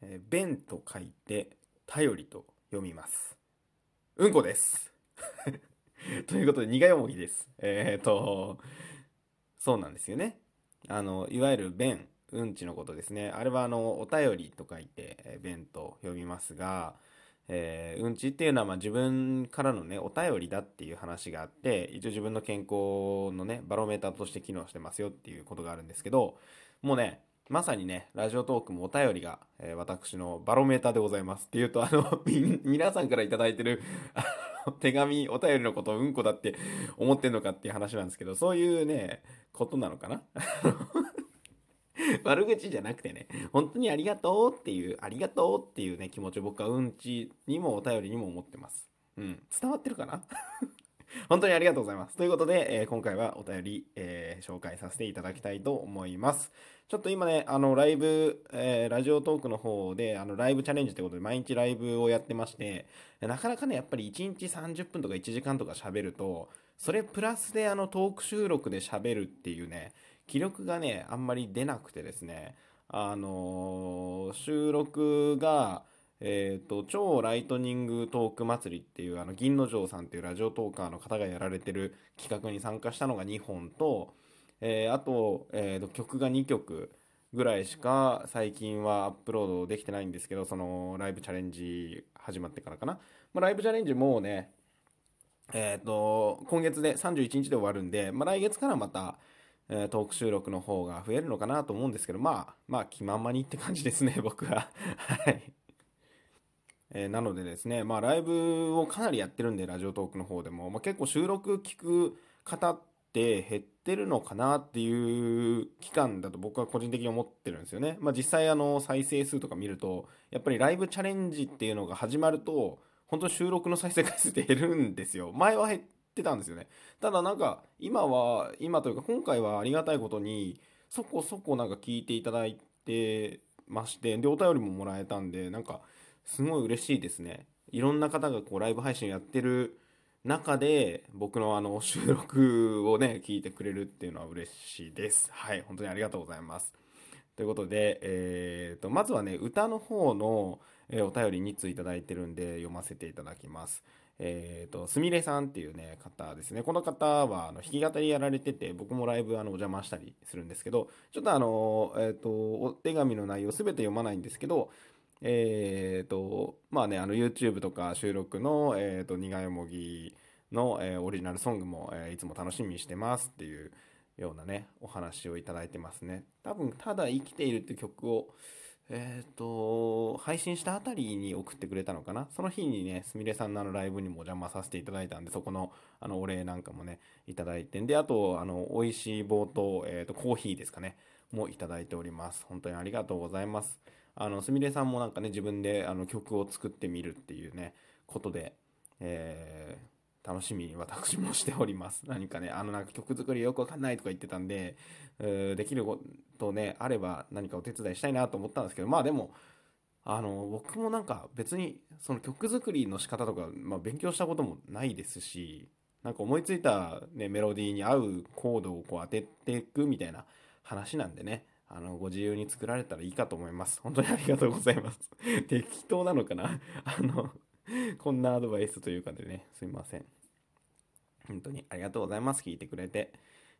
えー、弁と書いて、頼りと読みます。うんこです。ということで、苦いもぎです。えっ、ー、と、そうなんですよね。あの、いわゆる弁、うんちのことですね。あれは、あの、お便りと書いて、え、弁と読みますが、えー、うんちっていうのはまあ自分からのね、お便りだっていう話があって、一応自分の健康のね、バロメーターとして機能してますよっていうことがあるんですけど、もうね、まさにね、ラジオトークもお便りが、えー、私のバロメーターでございます。っていうと、あの、皆さんから頂いてる手紙、お便りのことをうんこだって思ってんのかっていう話なんですけど、そういうね、ことなのかな？悪口じゃなくてね、本当にありがとうっていう、ありがとうっていうね、気持ちを僕はうんちにもお便りにも思ってます。うん。伝わってるかな？本当にありがとうございます。ということで、えー、今回はお便り、えー、紹介させていただきたいと思います。ちょっと今ね、あの、ライブ、えー、ラジオトークの方で、あの、ライブチャレンジということで、毎日ライブをやってまして、なかなかね、やっぱり1日30分とか1時間とか喋ると、それプラスであの、トーク収録で喋るっていうね、気力がね、あんまり出なくてですね、あのー、収録が、え、ー、と、超ライトニングトーク祭りっていう、あの、銀之丞さんっていうラジオトーカーの方がやられてる企画に参加したのが2本と、えー、あと、えー、と、曲が2曲ぐらいしか最近はアップロードできてないんですけど、その、ライブチャレンジ始まってからかな。まあ、ライブチャレンジもうね、えっ、と、今月で31日で終わるんで、まあ、来月からまた、えー、トーク収録の方が増えるのかなと思うんですけど、まあ、まあ、気まんまにって感じですね、僕は。はい。えー、なのでですね、まあ、ライブをかなりやってるんで、ラジオトークの方でも、まあ、結構収録聞く方って減ってるのかなっていう期間だと僕は個人的に思ってるんですよね。まあ、実際、あの、再生数とか見ると、やっぱりライブチャレンジっていうのが始まると、本当収録の再生回数って減るんですよ。前は減ってたんですよね。ただなんか、今は、今というか今回はありがたいことに、そこそこなんか聞いていただいてまして、で、お便りももらえたんで、なんか、すごい嬉しいですね。いろんな方がこうライブ配信やってる中で僕のあの 収録をね、聞いてくれるっていうのは嬉しいです。はい、本当にありがとうございます。ということで、えーと、まずはね、歌の方の、え、お便り2通いただいてるんで読ませていただきます。えっ、ー、と、すみれさんっていうね、方ですね。この方は、あの、弾き語りやられてて、僕もライブ、あの、お邪魔したりするんですけど、ちょっとあの、えっ、ー、と、お手紙の内容すべて読まないんですけど、えっ、ー、と、まあね、あの YouTube とか収録の、え、ー、と、苦いもぎの、えー、オリジナルソングも、えー、いつも楽しみにしてますっていうようなね、お話をいただいてますね。多分、ただ生きているって曲を、えっ、ー、と、配信したあたりに送ってくれたのかな？その日にね、すみれさんのあのライブにもお邪魔させていただいたんで、そこのあのお礼なんかもね、いただいてんで、あと、あの、美味しい棒と、え、ー、と、コーヒーですかね、もいただいております。本当にありがとうございます。あの、すみれさんもなんかね、自分であの曲を作ってみるっていうね、ことで、えー、楽しみに私もしております。何かね、あのなんか曲作りよくわかんないとか言ってたんで、えー、できることね、あれば何かお手伝いしたいなと思ったんですけど、まあでも、あの、僕もなんか別にその曲作りの仕方とか、まあ勉強したこともないですし、なんか思いついたね、メロディーに合うコードをこう当てていくみたいな話なんでね、あの、ご自由に作られたらいいかと思います。本当にありがとうございます。適当なのかな？あの、こんなアドバイスというかでね、すいません。本当にありがとうございます。聞いてくれて。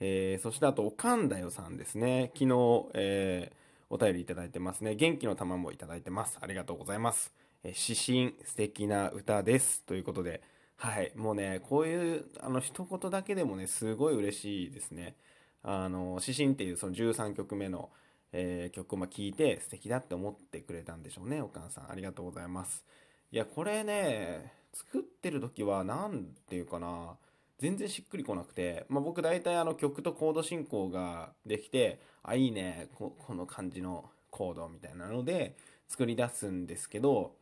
えー、そしてあと、おかんだよさんですね。昨日、えー、お便りいただいてますね。元気の玉もいただいてます。ありがとうございます。えー、指針、素敵な歌です。ということで、はい。もうね、こういう、あの、一言だけでもね、すごい嬉しいですね。あの指針っていうその13曲目の、えー、曲をま聴いて素敵だって思ってくれたんでしょうねお母さん。ありがとうございます。いやこれね作ってる時は何ていうかな全然しっくりこなくて、まあ、僕大体あの曲とコード進行ができてあいいねこの感じのコードみたいなので作り出すんですけど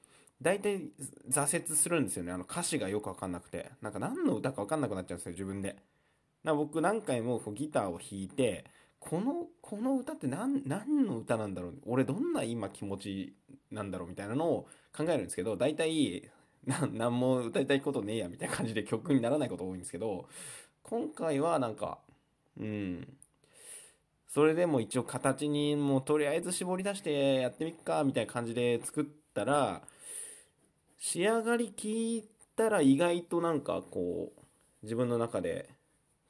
大体挫折するんですよね。あの歌詞がよくわかんなくて。なんか何の歌かわかんなくなっちゃうんですよ自分で。な僕何回もこうギターを弾いてこのこの歌って何何の歌なんだろう俺どんな今気持ちなんだろうみたいなのを考えるんですけど大体何も歌いたいことねえやみたいな感じで曲にならないこと多いんですけど今回はなんかうん。それでも一応形にもうとりあえず絞り出してやってみっかみたいな感じで作ったら仕上がり聞いたら意外となんかこう自分の中で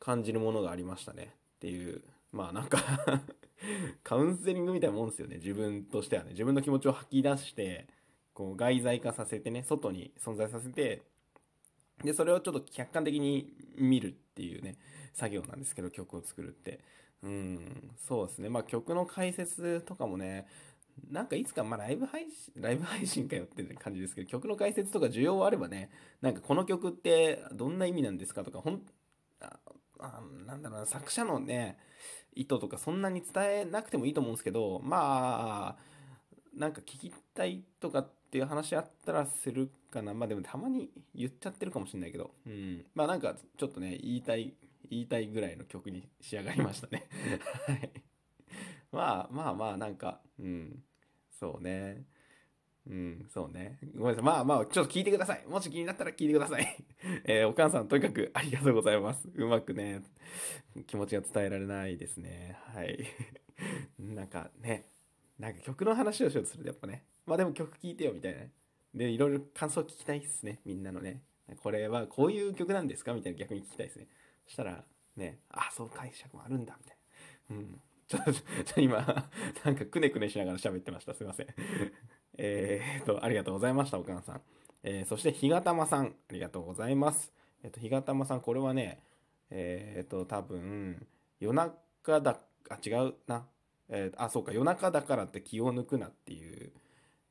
感じるものがありましたね。っていうまあなんか カウンセリングみたいなもんですよね。自分としてはね。自分の気持ちを吐き出してこう外在化させてね外に存在させてでそれをちょっと客観的に見るっていうね作業なんですけど曲を作るって。うんそうですね。まあ曲の解説とかもねなんかいつか、まあ、ライブ配信、ライブ配信かよって感じですけど、曲の解説とか需要はあればね、なんかこの曲ってどんな意味なんですかとか、ほん、あなんだろうな、作者のね、意図とかそんなに伝えなくてもいいと思うんですけど、まあ、なんか聞きたいとかっていう話あったらするかな。まあでもたまに言っちゃってるかもしれないけど、うん。まあなんかちょっとね、言いたい、言いたいぐらいの曲に仕上がりましたね。はい。まあまあまあ、なんか、うん。そうね。うん、そうね。ごめんなさい。まあまあ、ちょっと聞いてください。もし気になったら聞いてください。えー、お母さん、とにかくありがとうございます。うまくね、気持ちが伝えられないですね。はい。なんかね、なんか曲の話をしようとするとやっぱね、まあでも曲聴いてよみたいな。で、いろいろ感想聞きたいですね。みんなのね。これはこういう曲なんですか？みたいな逆に聞きたいですね。そしたら、ね、あ、そう解釈もあるんだ、みたいな。うん。ちょっと、今、なんかくねくねしながら喋ってました。すいません。えっと、ありがとうございました、お母さん。えー、そして、ひがたまさん、ありがとうございます。えっ、と、ひがたまさん、これはね、えっ、と、多分、夜中だ、あ、違うな。えー、あ、そうか、夜中だからって気を抜くなっていう、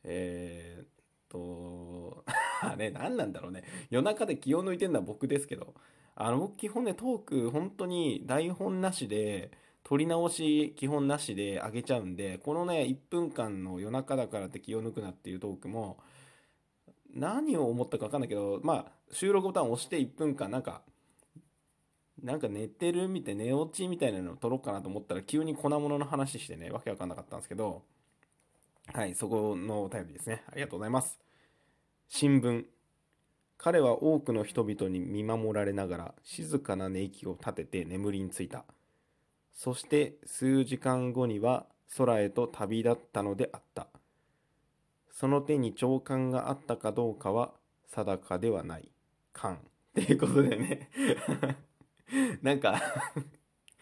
えっと、あれ、何なんだろうね。夜中で気を抜いてるのは僕ですけど、あの、僕基本ね、トーク、本当に台本なしで、撮り直し基本なしで上げちゃうんで、このね、1分間の夜中だからって気を抜くなっていうトークも、何を思ったか分かんないけど、まあ、収録ボタンを押して1分間、なんか、なんか寝てるみたい、寝落ちみたいなのを撮ろうかなと思ったら、急に粉物の話してね、わけわかんなかったんですけど、はい、そこのお便りですね。ありがとうございます。新聞。彼は多くの人々に見守られながら、静かな寝息を立てて眠りについた。そして数時間後には空へと旅立ったのであった。その手に長官があったかどうかは定かではない。官。っていうことでね なんか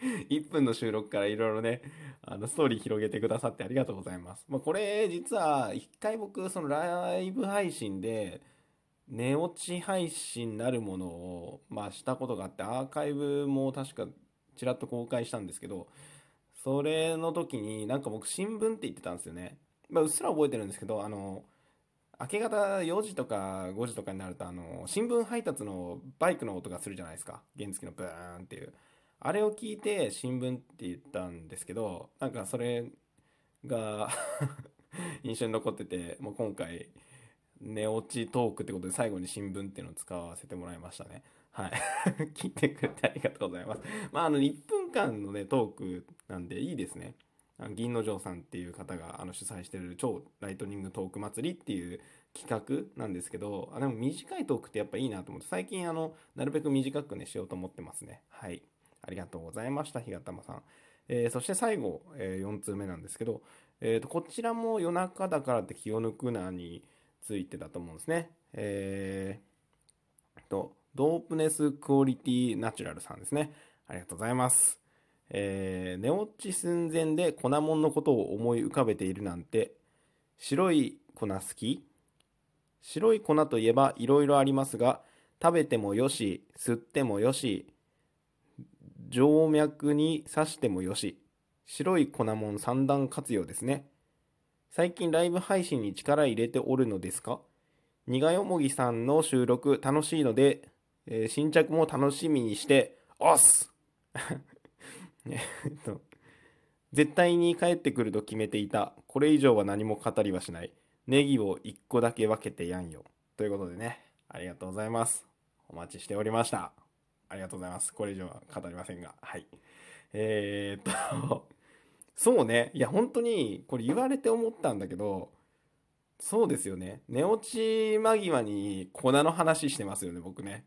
1分の収録からいろいろね、あのストーリー広げてくださってありがとうございます。まあ、これ実は一回僕そのライブ配信で寝落ち配信なるものをまあしたことがあってアーカイブも確かちらっと公開したんですけど、それの時になんか僕新聞って言ってたんですよね。まあ、うっすら覚えてるんですけど、あの、明け方4時とか5時とかになると、あの、新聞配達のバイクの音がするじゃないですか。原付のブーンっていう。あれを聞いて新聞って言ったんですけど、なんかそれが 印象に残ってて、もう今回、寝落ちトークってことで最後に新聞っていうのを使わせてもらいましたね。はい。聞いてくれてありがとうございます。まあ、あの、1分間のね、トークなんでいいですね。あの銀の城さんっていう方があの主催してる超ライトニングトーク祭りっていう企画なんですけど、あでも短いトークってやっぱいいなと思って、最近あの、なるべく短くね、しようと思ってますね。はい。ありがとうございました、日がたまさん。えー、そして最後、えー、4通目なんですけど、えーと、こちらも夜中だからって気を抜くなについてだと思うんですね。えー、ドープネスクオリティナチュラルさんですね。ありがとうございます。えー、寝落ち寸前で粉もんのことを思い浮かべているなんて、白い粉好き？白い粉といえばいろいろありますが、食べてもよし、吸ってもよし、静脈に刺してもよし、白い粉もん三段活用ですね。最近ライブ配信に力入れておるのですか？苦よもぎさんの収録楽しいのでえー、新着も楽しみにして、おすえっと、絶対に帰ってくると決めていた。これ以上は何も語りはしない。ネギを1個だけ分けてやんよ。ということでね、ありがとうございます。お待ちしておりました。ありがとうございます。これ以上は語りませんが。はい。えー、っと、そうね。いや、本当に、これ言われて思ったんだけど、そうですよね。寝落ち間際に粉の話してますよね、僕ね。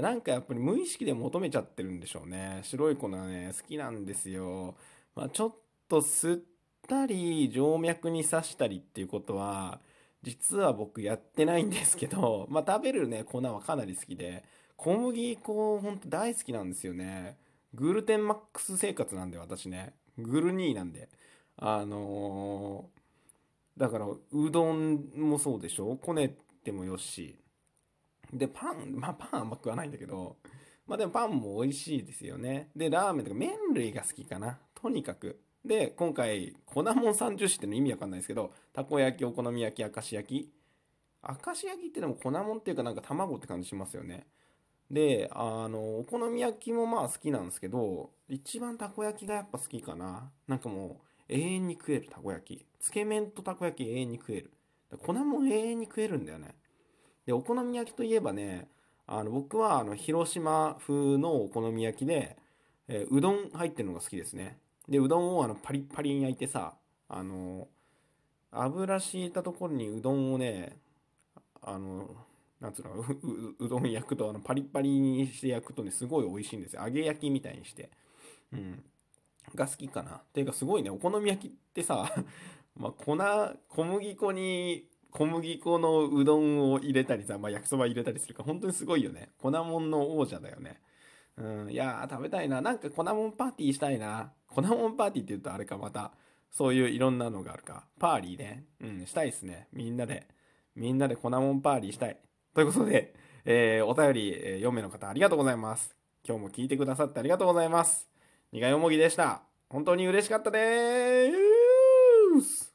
なんかやっぱり無意識で求めちゃってるんでしょうね。白い粉ね、好きなんですよ。まあ、ちょっと吸ったり静脈に刺したりっていうことは実は僕やってないんですけど、まあ、食べるね粉はかなり好きで小麦粉ほんと大好きなんですよね。グルテンマックス生活なんで私ね。グルニーなんで。あのー、だからうどんもそうでしょ？こねてもよし。でパンまあパンあんま食わないんだけどまあでもパンも美味しいですよね。でラーメンとか麺類が好きかな。とにかく。で今回粉もん30種っての意味わかんないですけどたこ焼きお好み焼き明石焼き。明石焼きってでも粉もんっていうかなんか卵って感じしますよね。であのお好み焼きもまあ好きなんですけど一番たこ焼きがやっぱ好きかな。なんかもう永遠に食えるたこ焼き。つけ麺とたこ焼き永遠に食える。粉も永遠に食えるんだよね。でお好み焼きといえばねあの僕はあの広島風のお好み焼きで、えー、うどん入ってるのが好きですね。でうどんをあのパリッパリに焼いてさあの油敷いたところにうどんをねあのなんつうのうどん焼くとあのパリッパリにして焼くとねすごい美味しいんですよ。揚げ焼きみたいにして。うん。が好きかな。っていうかすごいねお好み焼きってさ まあ粉小麦粉に小麦粉のうどんを入れたりさ、まあ、焼きそば入れたりするから本当にすごいよね。粉もんの王者だよね。うんいや食べたいな。なんか粉もんパーティーしたいな。粉もんパーティーって言うとあれかまた。そういういろんなのがあるか。パーリーね。うんしたいっすね。みんなで。みんなで粉もんパーリーしたい。ということで、えー、お便り、えー、4名の方ありがとうございます。今日も聞いてくださってありがとうございます。苦いおもぎでした。本当に嬉しかったです。